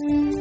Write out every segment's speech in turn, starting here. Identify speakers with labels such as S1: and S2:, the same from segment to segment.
S1: Thank you.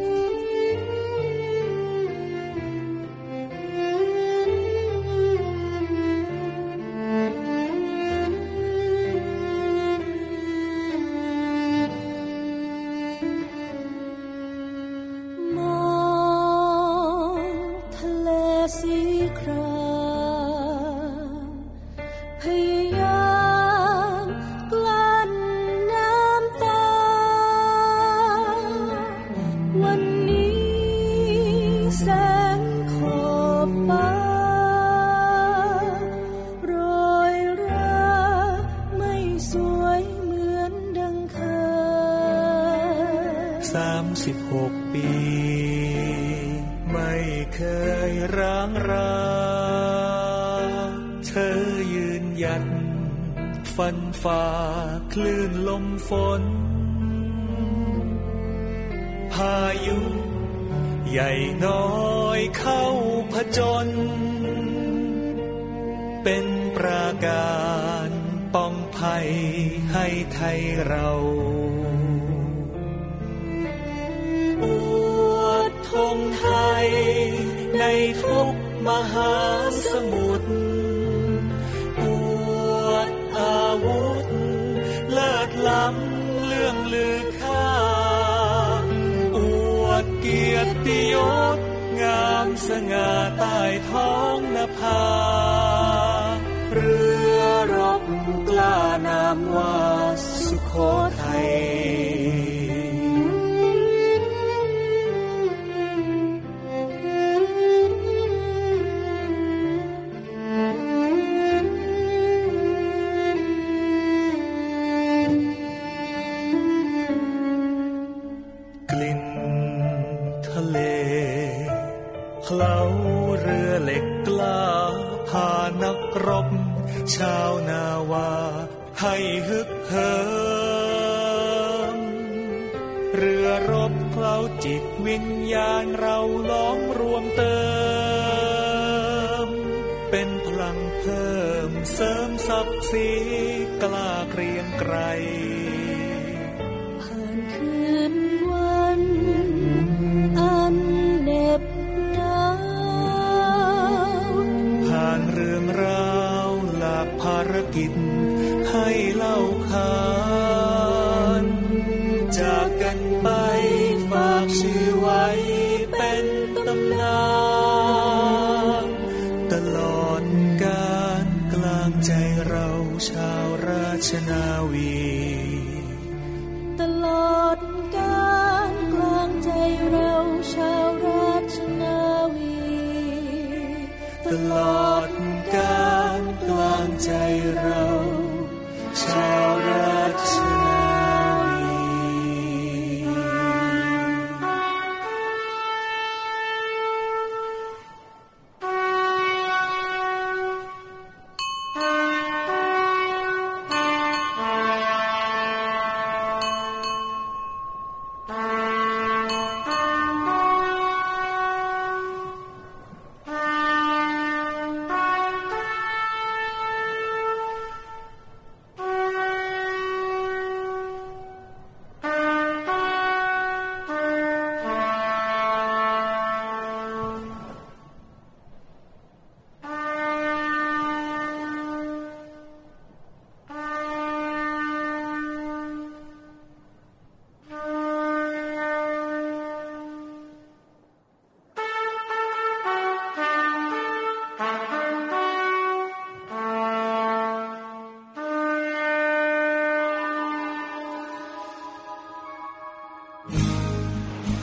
S2: ฝ่าคลื่นลมฝน พายุใหญ่น้อยเข้าผจญ เป็นประการป้องภัยให้ไทยเรา กียรติยศงามสง่าใต้ท้องนภา เรือรบกล้านามว่าสุโขทัย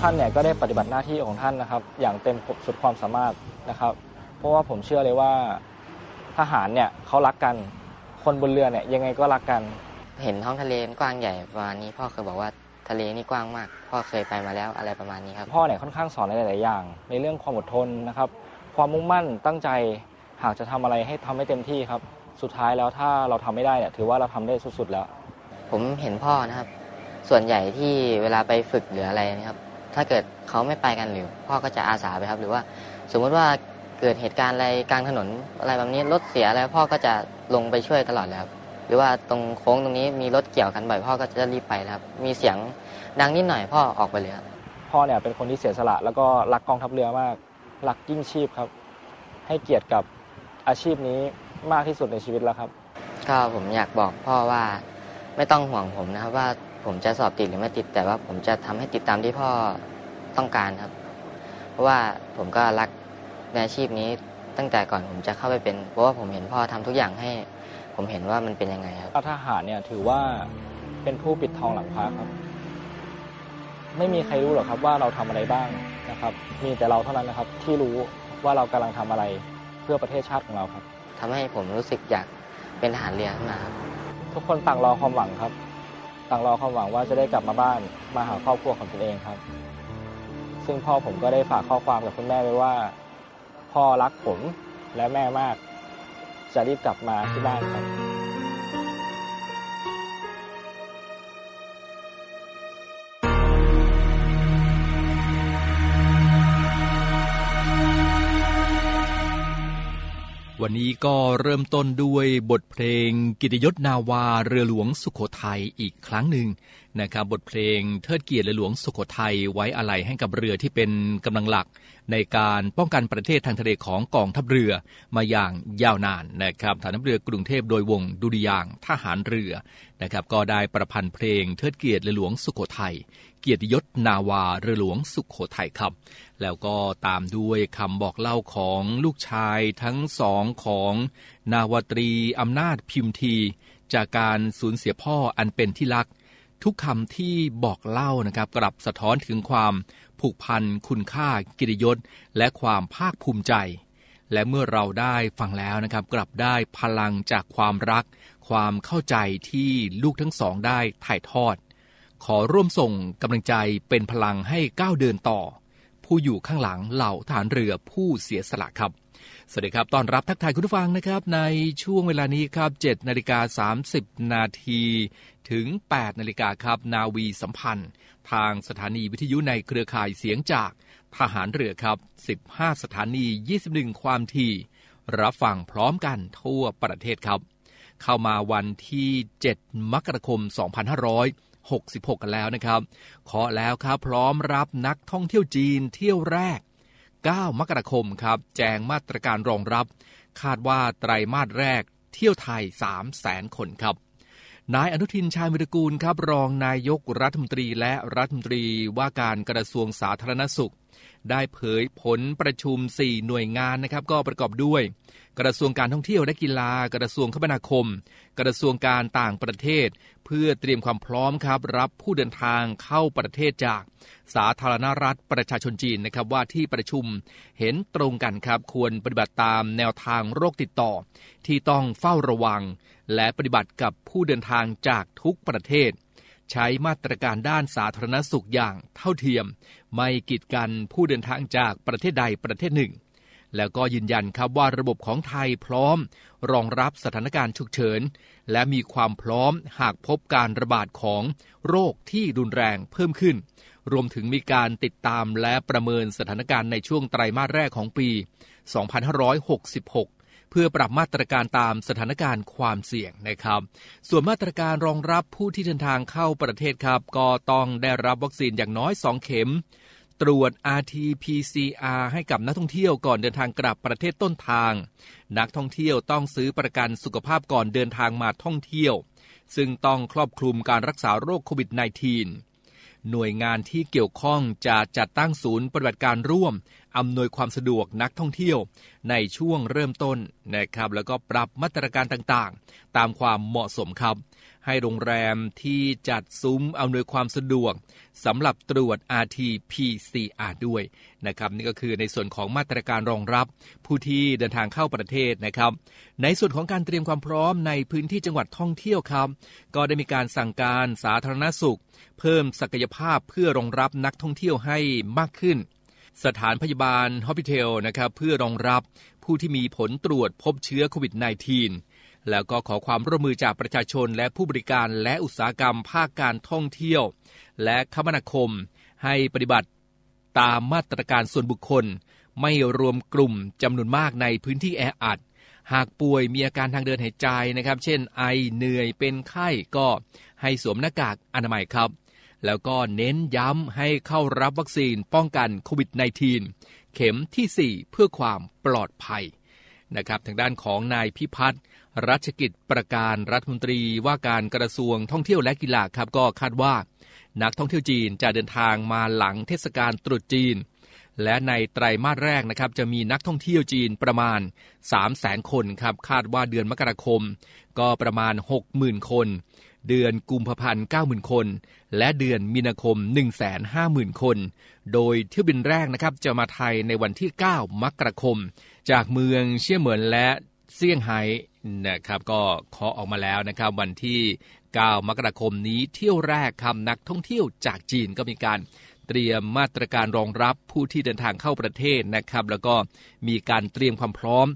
S3: ท่านเนี่ยก็ได้ปฏิบัติหน้าที่ของท่านนะครับ อย่างเต็มสุดความสามารถนะครับ เพราะว่าผมเชื่อเลยว่าทหารเนี่ยเขารักกัน คนบนเรือเนี่ยยังไงก็รักกัน
S4: เห็นท้องทะเลกว้างใหญ่ประมาณนี้พ่อเคยบอกว่าทะเลนี่กว้างมาก พ่อเคยไปมาแล้วอะไรประมาณนี้ครับ
S3: พ่อเนี่ยค่อนข้างสอนในหลาย ๆ อย่าง ในเรื่องความอดทนนะครับ ความมุ่งมั่นตั้งใจหากจะทำอะไรให้ทำให้เต็มที่ครับ สุดท้ายแล้วถ้าเราทำไม่ได้เนี่ยถือว่าเราทำได้สุด ๆ แล้ว
S4: ผมเห็นพ่อนะครับ ส่วนใหญ่ที่เวลาไปฝึกหรืออะไรนะครับ ถ้าเกิดเขาไม่ไปกันหรือพ่อก็จะอาสาไปครับ หรือว่าสมมุติว่าเกิดเหตุการณ์อะไรกลางถนนอะไรแบบนี้รถเสียอะไรพ่อก็จะลงไปช่วยตลอดเลยครับหรือว่าตรงโค้งตรงนี้มีรถเกี่ยวกันบ่อยพ่อก็จะรีบไปนะครับ มีเสียงดังนิดหน่อยพ่อออกไปเลยครับ
S3: พ่อเนี่ยเป็นคนที่เสียสละ แล้วก็รักกองทัพเรือมากรักยิ่งชีพครับ ให้เกียรติกับอาชีพนี้มากที่สุดในชีวิตแล้วครับ
S4: ก็ผมอยากบอกพ่อว่าไม่ต้องห่วงผมนะครับว่า ผมจะสอบติดหรือไม่ติด แต่ว่าผมจะทำให้ติดตามที่พ่อต้องการครับ เพราะว่าผมก็รักในอาชีพนี้ตั้งแต่ก่อนผมจะเข้าไปเป็น เพราะว่าผมเห็นพ่อทำทุกอย่างให้ ผมเห็นว่ามันเป็นยังไงครับ
S3: ทหารเนี่ยถือว่าเป็นผู้ปิดทองหลังพระครับ ไม่มีใครรู้หรอกครับว่าเราทำอะไรบ้างนะครับ มีแต่เราเท่านั้นนะครับ ที่รู้ว่าเรากำลังทำอะไรเพื่อประเทศชาติของเราครับ
S4: ทำให้ผมรู้สึกอยากเป็นทหารเรือขึ้นมาครับ
S3: ทุกคนต่างรอความหวังครับ ต่างรอความหวังว่าจะได้กลับมาบ้านมาหาครอบครัวของตนเองครับ ซึ่งพ่อผมก็ได้ฝากข้อความกับคุณแม่ไว้ว่า พ่อรักผมและแม่มาก จะรีบกลับมาที่บ้านครับ
S1: วันนี้ก็เริ่มต้นด้วยบทเพลงกิตยศนาวาเรือหลวงสุขโขทัยอีกครั้งหนึ่งนะครับบทเพลงเทิดเกียรติเรือหลวงสุขโขทัยไว้อาลัยให้กับเรือที่เป็นกำลังหลัก ในการป้องกันประเทศทางทะเลของกองทัพเรือมาอย่างยาวนานนะครับฐานทัพเรือกรุงเทพโดยวงดุริยางทหารเรือนะครับก็ได้ประพันธ์เพลงเทิดเกียรติเรือหลวงสุขโขทัย เกียรติยศนาวาเรือหลวงสุขโขทัยครับ แล้วก็ตามด้วยคำบอกเล่าของลูกชายทั้งสองของนาวตรีอำนาจพิมที จากการสูญเสียพ่ออันเป็นที่รัก ทุกคำที่บอกเล่านะครับกลับสะท้อนถึงความผูกพันคุณค่ากิริยศและความภาคภูมิใจ และเมื่อเราได้ฟังแล้วนะครับ กลับได้พลังจากความรัก ความเข้าใจที่ลูกทั้งสองได้ถ่ายทอด ขอร่วมส่งกำลังใจเป็นพลังให้ก้าวเดินต่อ ผู้อยู่ข้างหลังเหล่าฐานเรือผู้เสียสละครับ สวัสดีครับตอนรับทักทายคุณผู้ฟังนะครับ ในช่วงเวลานี้ครับ7นาฬิกา30 นาทีถึง 8 นาฬิกาครับ นาวีสัมพันธ์ ทางสถานีวิทยุในเครือข่ายเสียงจากทหารเรือครับ 15 สถานี 21 ความถี่ รับฟังพร้อมกันทั่วประเทศครับ เข้ามาวันที่ 7 มกราคม 2566 กันแล้วนะครับขอแล้วครับพร้อมรับนักท่องเที่ยวจีนเที่ยวแรก 9 มกราคมครับ แจงมาตรการรองรับ คาดว่าไตรมาสแรกเที่ยวไทย 3 0 0แสนคนครับนายอนุทินชาญวิรกูลครับ รองนายกรัฐมนตรีและรัฐมนตรีว่าการกระทรวงสาธารณสุข ได้เผยผลประชุม 4 หน่วยงานนะครับ ก็ประกอบด้วย กระทรวงการท่องเที่ยวและกีฬา กระทรวงคมนาคม กระทรวงการต่างประเทศ เพื่อเตรียมความพร้อมครับ รับผู้เดินทางเข้าประเทศจากสาธารณรัฐประชาชนจีนนะครับว่าที่ประชุมเห็นตรงกันครับ ควรปฏิบัติตามแนวทางโรคติดต่อ ที่ต้องเฝ้าระวัง และปฏิบัติกับผู้เดินทางจากทุกประเทศใช้มาตรการด้านสาธารณสุขอย่างเท่าเทียม ไม่กีดกันผู้เดินทางจากประเทศใดประเทศหนึ่ง แล้วก็ยืนยันครับว่าระบบของไทยพร้อม รองรับสถานการณ์ฉุกเฉิน และมีความพร้อมหากพบการระบาดของโรคที่รุนแรงเพิ่มขึ้น รวมถึงมีการติดตามและประเมินสถานการณ์ในช่วงไตรมาสแรกของปี 2566เพื่อปรับมาตรการตามสถานการณ์ความเสี่ยงนะครับ ส่วนมาตรการรองรับผู้ที่เดินทางเข้าประเทศครับ ก็ต้องได้รับวัคซีนอย่างน้อย 2 เข็ม ตรวจ RT-PCR ให้กับนักท่องเที่ยวก่อนเดินทางกลับประเทศต้นทาง นักท่องเที่ยวต้องซื้อประกันสุขภาพก่อนเดินทางมาท่องเที่ยว ซึ่งต้องครอบคลุมการรักษาโรคโควิด -19 หน่วยงานที่เกี่ยวข้องจะจัดตั้งศูนย์ปฏิบัติการร่วม อำนวยความสะดวกนักท่องเที่ยวในช่วงเริ่มต้นนะครับ แล้วก็ปรับมาตรการต่างๆ ตามความเหมาะสมครับ ให้โรงแรมที่จัดซุ้มอำนวยความสะดวกสำหรับตรวจ RT-PCR ด้วยนะครับนี่ก็คือในส่วนของมาตรการรองรับผู้ที่เดินทางเข้าประเทศนะครับ ในส่วนของการเตรียมความพร้อมในพื้นที่จังหวัดท่องเที่ยวครับ ก็ได้มีการสั่งการสาธารณสุข เพิ่มศักยภาพเพื่อรองรับนักท่องเที่ยวให้มากขึ้น สถานพยาบาลฮอปิเทลนะครับเพื่อรองรับผู้ที่มีผลตรวจพบเชื้อโควิด -19 แล้วก็ขอความร่วมมือจากประชาชนและผู้บริการและอุตสาหกรรมภาคการท่องเที่ยว และคมนาคม ให้ปฏิบัติตามมาตรการส่วนบุคคล ไม่รวมกลุ่มจำนวนมากในพื้นที่แออัด หากป่วยมีอาการทางเดินหายใจนะครับ เช่น ไอเหนื่อยเป็นไข้ก็ให้สวมหน้ากากอนามัยครับ แล้วก็เน้นย้ำให้เข้ารับวัคซีนป้องกันโควิด -19 เข็มที่ 4 เพื่อความปลอดภัยนะครับทางด้านของนายพิพัฒน์ รัชกิจประการรัฐมนตรีว่าการกระทรวงท่องเที่ยวและกีฬาครับก็คาดว่า นักท่องเที่ยวจีนจะเดินทางมาหลังเทศกาลตรุษจีน และในไตรมาสแรกนะครับจะมีนักท่องเที่ยวจีนประมาณ 3 0 0แสนคนครับคาดว่าเดือนมกราคม ก็ประมาณ 60,000 คน เดือนกุมภาพันธ์90,000 คน และเดือนมีนาคม 150,000 คน โดยเที่ยวบินแรกนะครับจะมาไทยในวันที่ 9 มกราคม จากเมืองเชี่ยเหมินและ เซี่ยงไฮ้นะครับก็ขอออกมาแล้วนะครับวันที่ 9 มกราคมนี้เที่ยวแรกคำนักท่องเที่ยวจากจีนก็มีการเตรียมมาตรการรองรับผู้ที่เดินทางเข้าประเทศนะครับ แล้วก็มีการเตรียมความพร้อม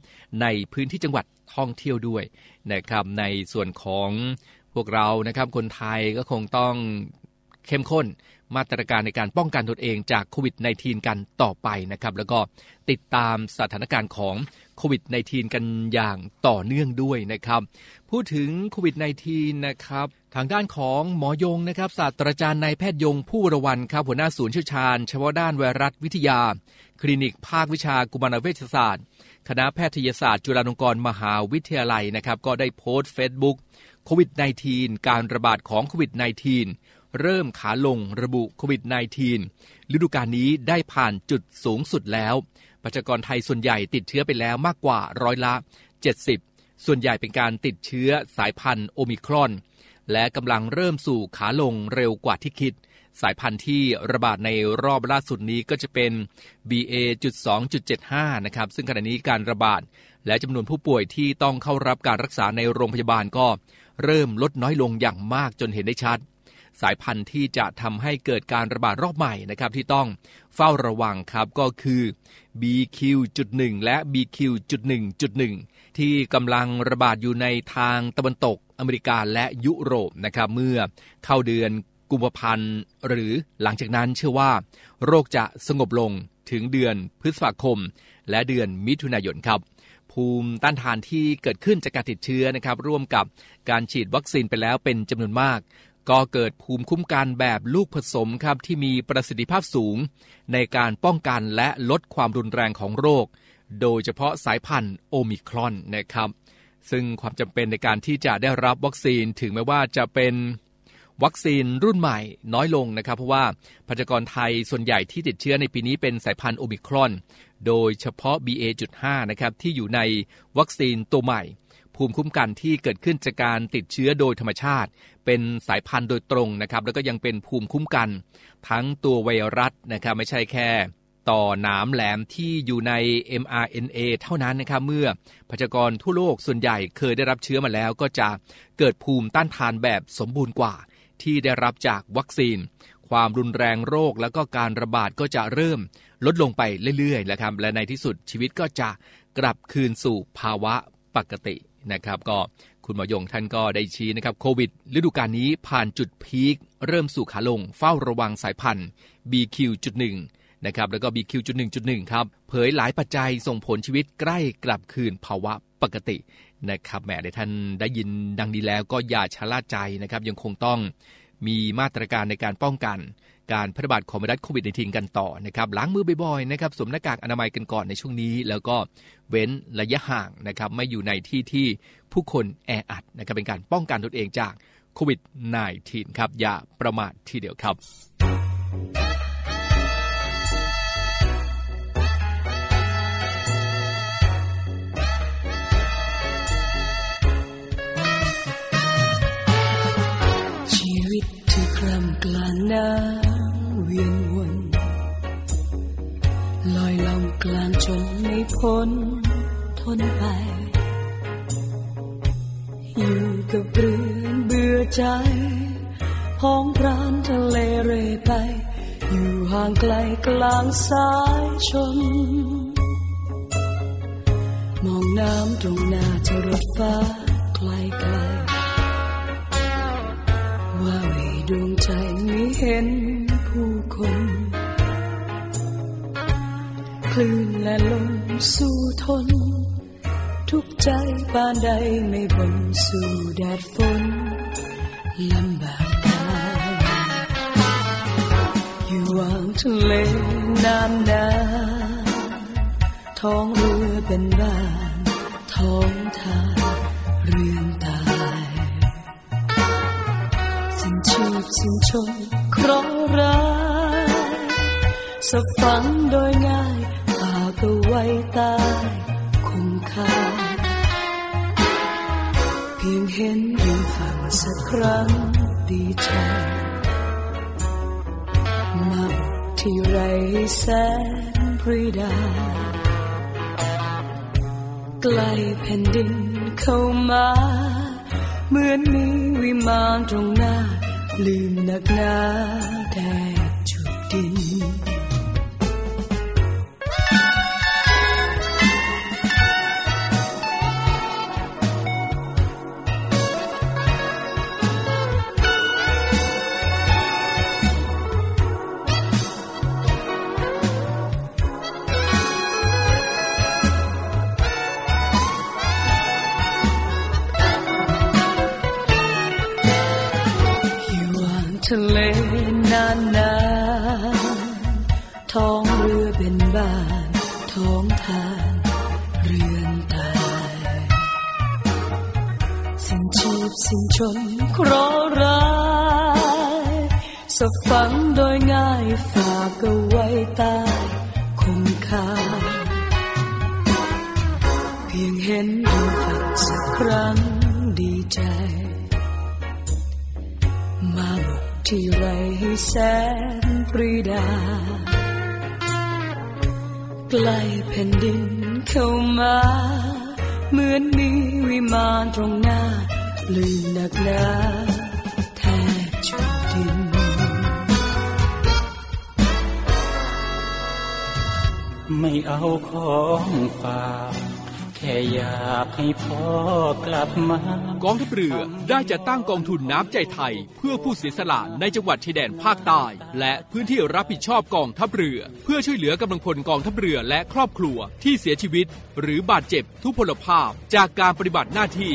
S1: ในพื้นที่จังหวัดท่องเที่ยวด้วยนะครับ ในส่วนของพวกเรานะครับคนไทยก็คงต้องเข้มข้นมาตรการในการป้องกันตนเองจากโควิด -19 กันต่อไปนะครับ แล้วก็ติดตามสถานการณ์ของ โควิด -19 กันอย่างต่อเนื่องด้วยนะครับ พูดถึงโควิด -19 นะครับ ทางด้านของหมอยงนะครับศาสตราจารย์นายแพทย์ยงผู้ระวันครับหัวหน้าศูนย์เชี่ยวชาญเฉพาะด้านไวรัสวิทยา คลินิกภาควิชากุมารเวชศาสตร์ คณะแพทยศาสตร์จุฬาลงกรณ์มหาวิทยาลัยนะครับ ก็ได้โพสต์เฟซบุ๊กโควิด -19 การระบาดของโควิด -19 เริ่มขาลงระบุโควิด -19 ฤดูกาลนี้ได้ผ่านจุดสูงสุดแล้ว ประชากรไทยส่วนใหญ่ติดเชื้อไปแล้วมากกว่าร้อยละ 70 ส่วนใหญ่เป็นการติดเชื้อสายพันธุ์โอมิครอน และกำลังเริ่มสู่ขาลงเร็วกว่าที่คิด สายพันธุ์ที่ระบาดในรอบล่าสุดนี้ก็จะเป็น BA.2.75 นะครับ ซึ่งขณะนี้การระบาดและจำนวนผู้ป่วยที่ต้องเข้ารับการรักษาในโรงพยาบาลก็เริ่มลดน้อยลงอย่างมากจนเห็นได้ชัด สายพันธุ์ที่จะทำให้เกิดการระบาดรอบใหม่นะครับที่ต้องเฝ้าระวังครับก็คือ BQ.1 และ BQ.1.1 ที่กำลังระบาดอยู่ในทางตะวันตกอเมริกาและยุโรปนะครับเมื่อเข้าเดือนกุมภาพันธ์หรือหลังจากนั้นเชื่อว่า โรคจะสงบลงถึงเดือนพฤษภาคม และเดือนมิถุนายนครับภูมิต้านทานที่เกิดขึ้นจากการติดเชื้อนะครับร่วมกับการฉีดวัคซีนไปแล้วเป็นจำนวนมาก ก็เกิดภูมิคุ้มกันแบบลูกผสมครับที่มีประสิทธิภาพสูง ในการป้องกันและลดความรุนแรงของโรค โดยเฉพาะสายพันธุ์โอมิครอนนะครับ ซึ่งความจำเป็นในการที่จะได้รับวัคซีนถึงแม้ว่าจะเป็นวัคซีนรุ่นใหม่น้อยลงนะครับ เพราะว่าประชากรไทยส่วนใหญ่ที่ติดเชื้อในปีนี้เป็นสายพันธุ์โอมิครอน โดยเฉพาะ BA.5 นะครับที่อยู่ในวัคซีนตัวใหม่ ภูมิคุ้มกันที่เกิดขึ้นจากการติดเชื้อโดยธรรมชาติ เป็นสายพันธุ์โดยตรงนะครับ แล้วก็ยังเป็นภูมิคุ้มกัน ทั้งตัวไวรัสนะครับไม่ใช่แค่ต่อหนามแหลมที่อยู่ใน mRNA เท่านั้นนะครับเมื่อประชากรทั่วโลกส่วนใหญ่เคยได้รับเชื้อมาแล้วก็จะเกิดภูมิต้านทานแบบสมบูรณ์กว่า ที่ได้รับจากวัคซีน ความรุนแรงโรคแล้วก็การระบาดก็จะเริ่มลดลงไปเรื่อยๆแล้วครับและในที่สุดชีวิตก็จะกลับคืนสู่ภาวะปกติ นะครับ ก็คุณหมอยงท่านก็ได้ชี้นะครับโควิด ฤดูกาลนี้ผ่านจุดพีคเริ่มสู่ขาลงเฝ้าระวังสายพันธุ์ BQ.1 นะครับแล้วก็ BQ.1.1 ครับเผยหลายปัจจัยส่งผลชีวิตใกล้กลับคืนภาวะปกตินะครับแหมท่านได้ยินดังนี้แล้วก็อย่าชะล่าใจนะครับยังคงต้อง มีมาตรการในการป้องกัน การแพร่ระบาดของไวรัสโควิด -19 กันต่อนะครับล้างมือบ่อยๆนะครับสวมหน้ากากอนามัยกันก่อนในช่วงนี้ แล้วก็เว้นระยะห่างนะครับไม่อยู่ในที่ที่ผู้คนแออัดนะครับเป็นการป้องกันตนเองจากโควิด -19 ครับอย่าประมาททีเดียวครับ
S5: คล้ำกลางน้ำเวียนวนลอยลองกลางจนไม่พ้นทนไป อยู่กับเรือเบื่อใจพ้องพรานทะเลเร่ไป อยู่ห่างไกลกลางสายชน มองน้ำตรงหน้าจะรถฟ้าไกลไกล ดวงใจไม่เห็นผู้คน คลื่นและลมสู้ทน ทุกใจปานใดไม่บนสู่แดดฝนลำบากกายอยู่วางทะเลนานนาท้องเรือเป็นบ้านท้องทางเรือ สิ้นชนเคราะห์ร้ายสะฝังโดยง่ายฝากเอาไว้ตายคงคาเพียงเห็นริมฝั่งสักครั้งดีใจมาบอกที่ไรแสนปรีดาใกล้แผ่นดินเข้ามา เหมือนมีวิมานตรงหน้า ลืมหนักหนาแดดจุดดิน เอาไว้ตายคงคาเพียงเห็นดูฝันสักครั้งดีใจมาบอกที่ไรแสนปรีดาใกล้แผ่นดินเข้ามา เหมือนมีวิมานตรงหน้า ลืมนักหนาแทบจุดดิน
S6: ไม่เอาของฝากแค่อยากให้พ่อกลับมา
S1: กองทัพเรือได้จัดตั้งกองทุนน้ำใจไทย เพื่อผู้เสียสละในจังหวัดชายแดนภาคใต้ และพื้นที่รับผิดชอบกองทัพเรือ เพื่อช่วยเหลือกำลังพลกองทัพเรือและครอบครัวที่เสียชีวิต หรือบาดเจ็บทุพพลภาพจากการปฏิบัติหน้าที่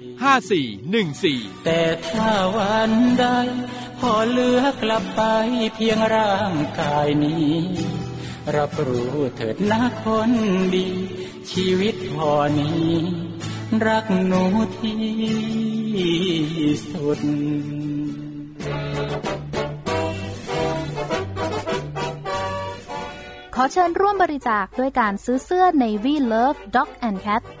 S1: 5414
S6: แต่ถ้าวันใดพอเหลือกลับไปเพียงร่างกายนี้ รับรู้เถิดนะคนดี ชีวิตพอนี้ รักหนูที่สุด
S7: ขอเชิญร่วมบริจาคด้วยการซื้อเสื้อ Navy Love Dog and Cat เ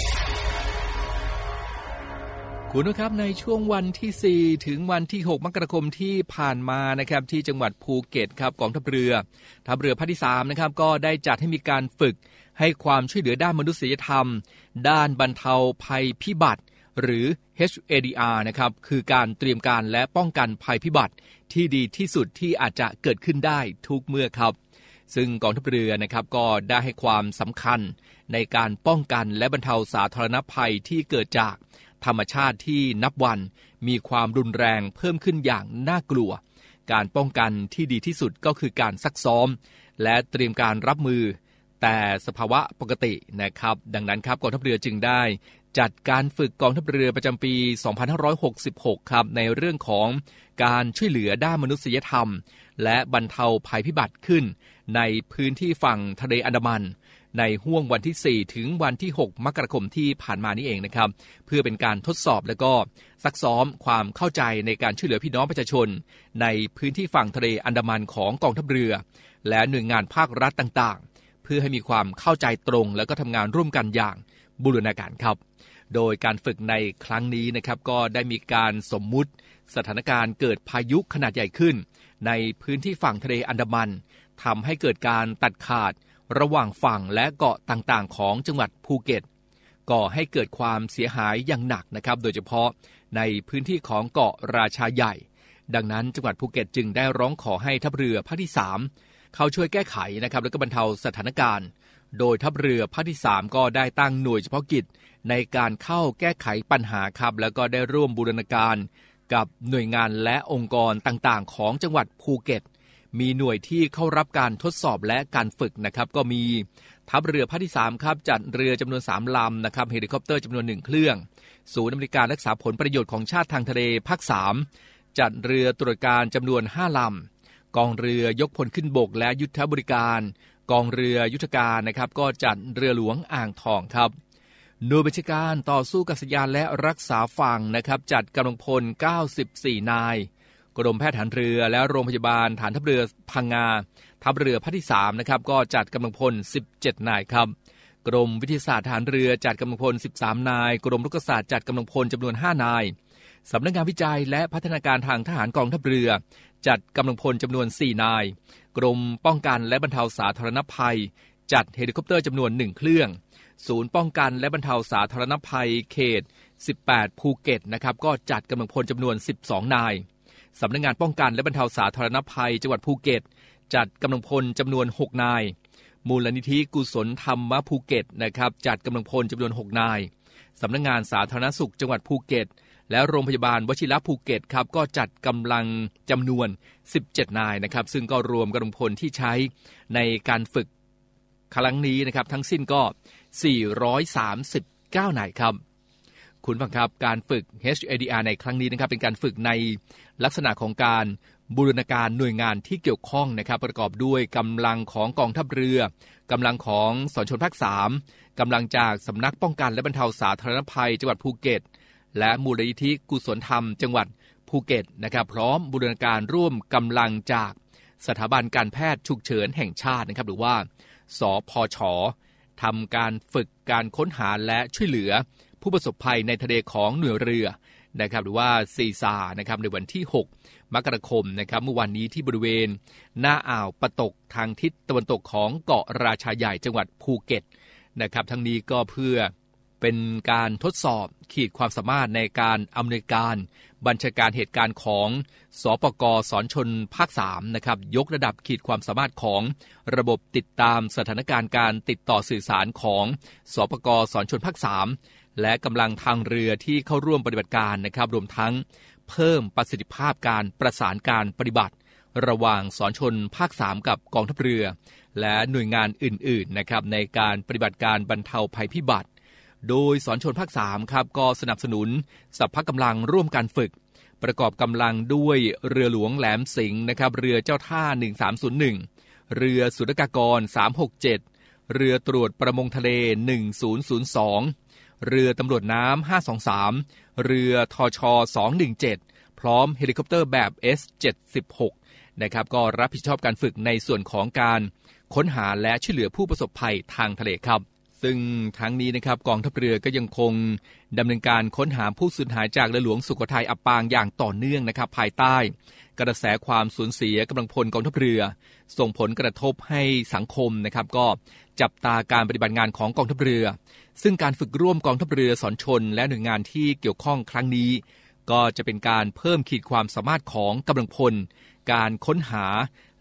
S1: คุณนะครับในช่วงวันที่ 4 ถึงวันที่ 6 มกราคมที่ผ่านมานะครับที่จังหวัดภูเก็ตครับกองทัพเรือทัพเรือภาคที่3นะครับก็ได้จัดให้มีการฝึกให้ความช่วยเหลือด้านมนุษยธรรม ด้านบรรเทาภัยพิบัติ หรือ HADR นะครับคือการเตรียมการและป้องกันภัยพิบัติ ที่ดีที่สุดที่อาจจะเกิดขึ้นได้ทุกเมื่อครับ ซึ่งกองทัพเรือนะครับก็ได้ให้ความสำคัญในการป้องกันและบรรเทาสาธารณภัยที่เกิดจาก ธรรมชาติที่นับวันมีความรุนแรงเพิ่มขึ้นอย่างน่ากลัว การป้องกันที่ดีที่สุดก็คือการซักซ้อม และเตรียมการรับมือ แต่สภาวะปกตินะครับ ดังนั้นครับกองทัพเรือจึงได้ จัดการฝึกกองทัพเรือประจำปี 2566 ครับ ในเรื่องของการช่วยเหลือด้านมนุษยธรรม และบรรเทาภัยพิบัติขึ้น ในพื้นที่ฝั่งทะเลอันดามัน ในห่วงวันที่ 4 ถึงวันที่ 6 มกราคมที่ผ่านมานี้เองนะครับ เพื่อเป็นการทดสอบและก็ซักซ้อมความเข้าใจในการช่วยเหลือพี่น้องประชาชน ในพื้นที่ฝั่งทะเลอันดามันของกองทัพเรือ และหน่วยงานภาครัฐต่างๆ เพื่อให้มีความเข้าใจตรง แล้วก็ทำงานร่วมกันอย่างบูรณาการครับ โดยการฝึกในครั้งนี้นะครับก็ได้มีการสมมุติสถานการณ์เกิดพายุขนาดใหญ่ขึ้น ในพื้นที่ฝั่งทะเลอันดามันทำให้เกิดการตัดขาด ระหว่างฝั่งและเกาะต่างๆ ของจังหวัดภูเก็ต ก่อให้เกิดความเสียหายอย่างหนักนะครับ โดยเฉพาะในพื้นที่ของเกาะราชาใหญ่ ดังนั้นจังหวัดภูเก็ตจึงได้ร้องขอให้ทัพเรือภาคที่ 3 เข้าช่วยแก้ไขนะครับและก็บรรเทาสถานการณ์ โดยทัพเรือภาคที่ 3 ก็ได้ตั้งหน่วยเฉพาะกิจ ในการเข้าแก้ไขปัญหาครับ แล้วก็ได้ร่วมบูรณาการกับหน่วยงานและองค์กรต่างๆ ของจังหวัดภูเก็ต มีหน่วยที่เข้ารับการทดสอบและการฝึกนะครับ ก็มีทัพเรือภาคที่ 3 ครับ จัดเรือจำนวน 3 ลำนะครับเฮลิคอปเตอร์จำนวนหนึ่งเครื่อง ศูนย์อำนวยการรักษาผลประโยชน์ของชาติทางทะเลภาค 3 จัดเรือตรวจการจำนวน 5 ลำ กองเรือยกพลขึ้นบกและยุทธบริการ กองเรือยุทธการนะครับ ก็จัดเรือหลวงอ่างทองครับหน่วยบัญชาการต่อสู้กับสยานและรักษาฝั่งนะครับ จัดกำลังพล 94 นาย กรมแพทย์ฐานเรือและโรงพยาบาลฐานทัพเรือพังงา ทัพเรือภาคที่3นะครับก็จัดกำลังพล 17 นายครับ กรมวิทยาศาสตร์ทหารเรือจัดกำลังพล 13 นาย กรมอุทกศาสตร์จัดกำลังพลจำนวน 5 นายสำนักงานวิจัยและพัฒนาการทางทหารกองทัพเรือ จัดกำลังพลจำนวน 4 นาย กรมป้องกันและบรรเทาสาธารณภัย จัดเฮลิคอปเตอร์จำนวน 1 เครื่อง ศูนย์ป้องกันและบรรเทาสาธารณภัยเขต 18 ภูเก็ตนะครับก็จัดกำลังพลจำนวน 12 นาย สำนักงานป้องกันและบรรเทาสาธารณภัย จังหวัดภูเก็ต จัดกำลังพลจำนวน 6 นาย มูลนิธิกุศลธรรมภูเก็ตนะครับจัดกำลังพลจำนวน 6 นายสำนักงานสาธารณสุขจังหวัดภูเก็ต และโรงพยาบาลวชิระภูเก็ตครับก็จัดกำลังจำนวน 17 นายนะครับซึ่งก็รวมกำลังพลที่ใช้ในการฝึกครั้งนี้นะครับทั้งสิ้นก็ 439 นายครับ คุณฟังครับการฝึก HADR ในครั้งนี้นะครับเป็นการฝึกในลักษณะของการบูรณาการหน่วยงานที่เกี่ยวข้องนะครับ ประกอบด้วยกำลังของกองทัพเรือกำลังของสอนชนภาค3กำลังจากสำนักป้องกันและบรรเทาสาธารณภัย จังหวัดภูเก็ต และมูลนิธิกุศลธรรม จังหวัดภูเก็ตนะครับ พร้อมบูรณาการร่วมกำลังจากสถาบันการแพทย์ฉุกเฉินแห่งชาตินะครับ หรือว่า สพชทำการฝึกการค้นหาและช่วยเหลือ ผู้ประสบภัยในทะเลของหน่วยเรือนะครับหรือว่าซีซานะครับในวันที่ 6 มกราคมนะครับเมื่อวันนี้ที่บริเวณ หน้าอ่าวปะตกทางทิศตะวันตกของเกาะราชาใหญ่จังหวัดภูเก็ตนะครับทั้งนี้ก็เพื่อเป็นการทดสอบขีดความสามารถในการอำนวยการบัญชาการเหตุการณ์ของสปกสอนชนภาค3นะครับยกระดับขีดความสามารถของระบบติดตามสถานการณ์การติดต่อสื่อสารของสปกสอนชนภาค3 และกำลังทางเรือที่เข้าร่วมปฏิบัติการนะครับ รวมทั้งเพิ่มประสิทธิภาพการประสานการปฏิบัติ ระหว่างสอนชนภาค 3 กับกองทัพเรือ และหน่วยงานอื่นๆนะครับในการปฏิบัติการบรรเทาภัยพิบัติ โดยสอนชนภาค3ครับก็สนับสนุนสัพพะกำลังร่วมการฝึก ประกอบกำลังด้วยเรือหลวงแหลมสิงห์นะครับเรือเจ้าท่า 1301 เรือศุลกากร 367 เรือตรวจประมงทะเล 1002 เรือตำรวจน้ำ 523 เรือทอชอ217 พร้อมเฮลิคอปเตอร์แบบ S76 นะครับก็รับผิดชอบการฝึกในส่วนของการค้นหาและช่วยเหลือผู้ประสบภัยทางทะเลครับ ซึ่งทั้งนี้นะครับกองทัพเรือก็ยังคงดำเนินการค้นหาผู้สูญหายจากเรือหลวงสุโขทัยอับปางอย่างต่อเนื่องนะครับภายใต้ กระแสความสูญเสียกำลังพลกองทัพเรือ ส่งผลกระทบให้สังคมนะครับก็จับตาการปฏิบัติงานของกองทัพเรือ ซึ่งการฝึกร่วมกองทัพเรือสอนชนและหน่วยงานที่เกี่ยวข้องครั้งนี้ ก็จะเป็นการเพิ่มขีดความสามารถของกำลังพล การค้นหา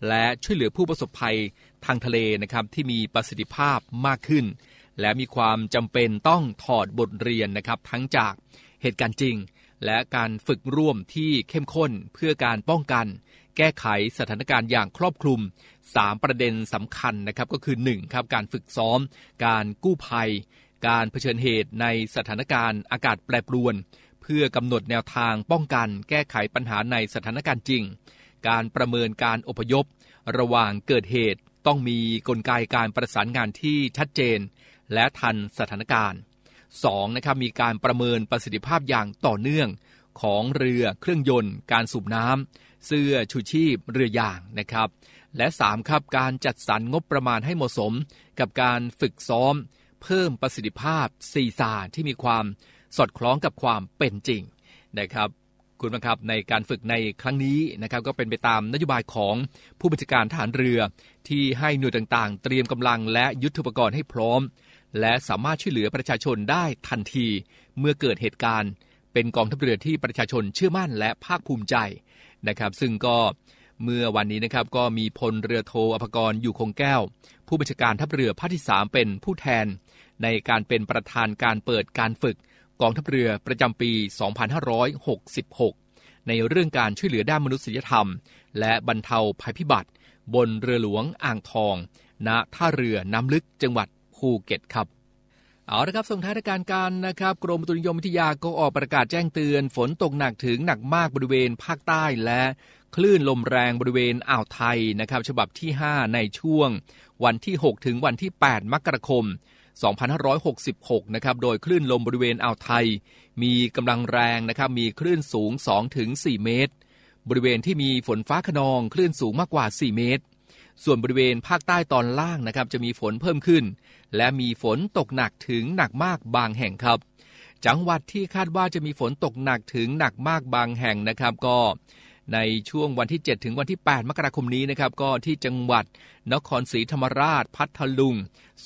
S1: และช่วยเหลือผู้ประสบภัยทางทะเลนะครับที่มีประสิทธิภาพมากขึ้น และมีความจำเป็นต้องถอดบทเรียนนะครับทั้งจากเหตุการณ์จริง และการฝึกร่วมที่เข้มข้นเพื่อการป้องกัน แก้ไขสถานการณ์อย่างครอบคลุม 3 ประเด็นสำคัญนะครับก็คือ1ครับการฝึกซ้อม การกู้ภัย การเผชิญเหตุในสถานการณ์อากาศแปรปรวน เพื่อกำหนดแนวทางป้องกันแก้ไขปัญหาในสถานการณ์จริง การประเมินการอพยพ ระหว่างเกิดเหตุต้องมีกลไกการประสานงานที่ชัดเจน และทันสถานการณ์ 2. นะครับมีการประเมินประสิทธิภาพอย่างต่อเนื่อง ของเรือเครื่องยนต์ การสูบน้ำเสื้อชูชีพเรือยางนะครับ และ 3. ครับการจัดสรรงบประมาณให้เหมาะสม กับการฝึกซ้อม เพิ่มประสิทธิภาพซีซาที่มีความสอดคล้องกับความเป็นจริงนะครับคุณบังคับในการฝึกในครั้งนี้นะครับก็เป็นไปตามนโยบายของผู้บัญชาการทหารเรือ ที่ให้หน่วยต่างๆ เตรียมกำลังและยุทธปกรณ์ให้พร้อม และสามารถช่วยเหลือประชาชนได้ทันที เมื่อเกิดเหตุการณ์ เป็นกองทัพเรือที่ประชาชนเชื่อมั่นและภาคภูมิใจนะครับ ซึ่งก็ เมื่อวันนี้นะครับก็มีพลเรือโทอภกรอยู่คงแก้ว ผู้บัญชาการทัพเรือภาคที่ 3 เป็นผู้แทน ในการเป็นประธานการเปิดการฝึกกองทัพเรือประจำปี 2566 ในเรื่องการช่วยเหลือด้านมนุษยธรรม และบรรเทาภัยพิบัติ บนเรือหลวงอ่างทอง ณท่าเรือน้ำลึกจังหวัดภูเก็ตครับเอาละครับส่งท้ายรายการการนะครับ กรมตุนิยมวิทยาก็ออกประกาศแจ้งเตือน ฝนตกหนักถึงหนักมากบริเวณภาคใต้และ คลื่นลมแรงบริเวณอ่าวไทยนะครับฉบับที่ 5 ในช่วง วันที่ 6 ถึงวันที่ 8 มกราคม 2566 นะครับ โดยคลื่นลมบริเวณอ่าวไทย มีกำลังแรงนะครับ มีคลื่นสูง 2-4 เมตร บริเวณที่มีฝนฟ้าขนองคลื่นสูงมากกว่า 4 เมตร ส่วนบริเวณภาคใต้ตอนล่างนะครับจะมีฝนเพิ่มขึ้น และมีฝนตกหนักถึงหนักมากบางแห่งครับ จังหวัดที่คาดว่าจะมีฝนตกหนักถึงหนักมากบางแห่งนะครับก็ ในช่วงวันที่ 7 ถึงวันที่ 8 มกราคมนี้นะครับก็ที่จังหวัด นครศรีธรรมราช พัทลุง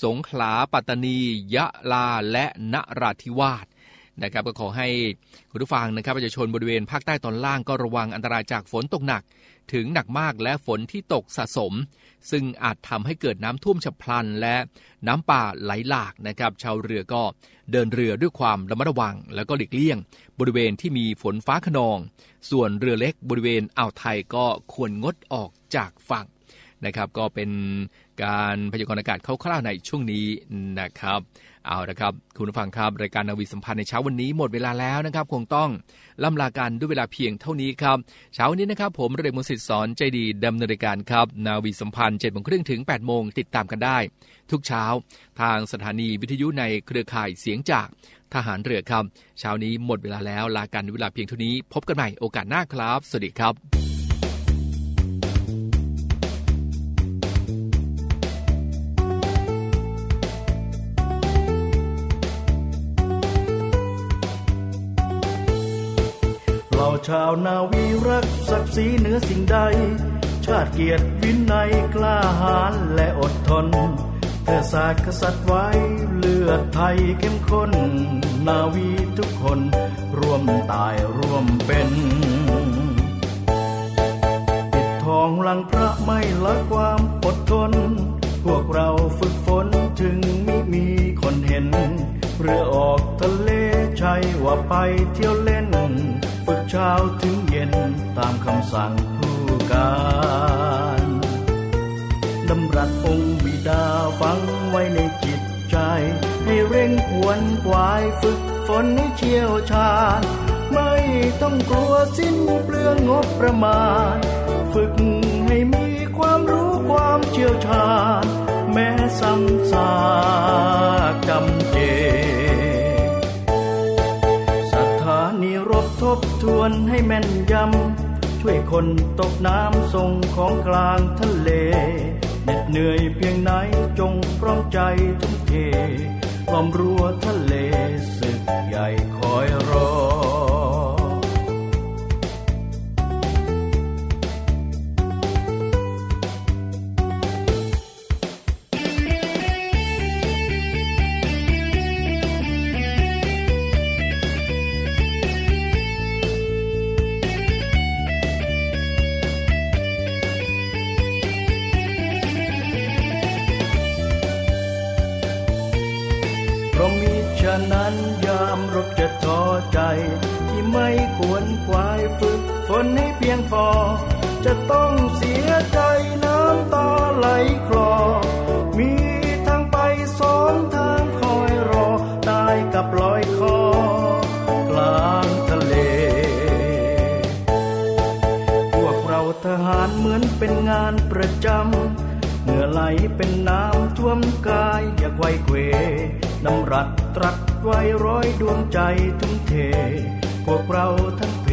S1: สงขลา ปัตตานี ยะลา และนราธิวาสนะครับก็ขอให้คุณผู้ฟังนะครับประชาชนบริเวณภาคใต้ตอนล่างก็ระวังอันตรายจากฝนตกหนัก ถึงหนักมากและฝนที่ตกสะสม ซึ่งอาจทำให้เกิดน้ำท่วมฉับพลันและน้ำป่าไหลหลากนะครับชาวเรือก็ เดินเรือด้วยความระมัดระวัง แล้วก็หลีกเลี่ยง บริเวณที่มีฝนฟ้าขนอง ส่วนเรือเล็กบริเวณอ่าวไทยก็ควรงดออกจากฝั่ง นะครับ ก็เป็นการพยากรณ์อากาศคร่าวๆในช่วงนี้นะครับ เอาละครับ คุณผู้ฟังครับ รายการนาวีสัมพันธ์ในเช้าวันนี้หมดเวลาแล้วนะครับ คงต้องล่ำลากันด้วยเวลาเพียงเท่านี้ครับ เช้าวันนี้นะครับ ผมเรกมนสิทธิ์สอนใจดีดำเนินรายการครับ นาวีสัมพันธ์7จ็ดโมงครึ่งถึง8ปดโมงติดตามกันได้ ทุกเช้าทางสถานีวิทยุในเครือข่ายเสียงจากทหารเรือครับ เช้านี้หมดเวลาแล้วลากันด้วยเวลาเพียงเท่านี้ พบกันใหม่โอกาสหน้าครับ สวัสดีครับ
S8: ชาวนาวีรักศักดิ์ศรีเหนือสิ่งใด ชาติเกียรติวินัยกล้าหาญและอดทนเพื่อศาสตร์กษัตริย์ไว้เลือดไทยเข้มข้น นาวีทุกคนร่วมตายร่วมเป็นปิดทองหลังพระไม่ละความอดทน พวกเราฝึกฝนถึงมิมีคนเห็น เรือออกทะเลใช่ว่าไปเที่ยวเล่น ช้าถึงเย็นตามคำสั่งผู้การดำรัสองค์บิดาฟังไว้ในจิตใจ ให้เร่งขวนขวายฝึกฝนให้เชี่ยวชาญ ไม่ต้องกลัวสิ้นเปลืองงบประมาณ ฝึกให้มีความรู้ความเชี่ยวชาญ แม้ซ้ำซากจำ บทบทวนให้แม่นยำ ช่วยคนตกน้ำส่งของกลางทะเลเหน็ดเหนื่อยเพียงไหนจงพร้อมใจทุ่มเทล้อมรั้วทะเลศึกใหญ่คอย ฝึกฝนให้เพียงพอ จะต้องเสียใจน้ำตาไหลคลอ มีทางไปสอนทางคอยรอตายกับลอยคอกลางทะเล พวกเราทหารเหมือนเป็นงานประจำเหงื่อไหลเป็นน้ำท่วมกายอย่าไขว้เควน้ำรัดตรัสไว้ร้อยดวงใจทุ่มเท พวกเราทั้งเพ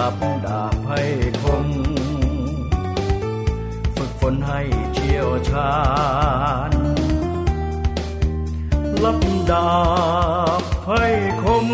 S8: ลับดาบให้คม ฝึกฝนให้เชี่ยวชาญ ลับดาบให้คม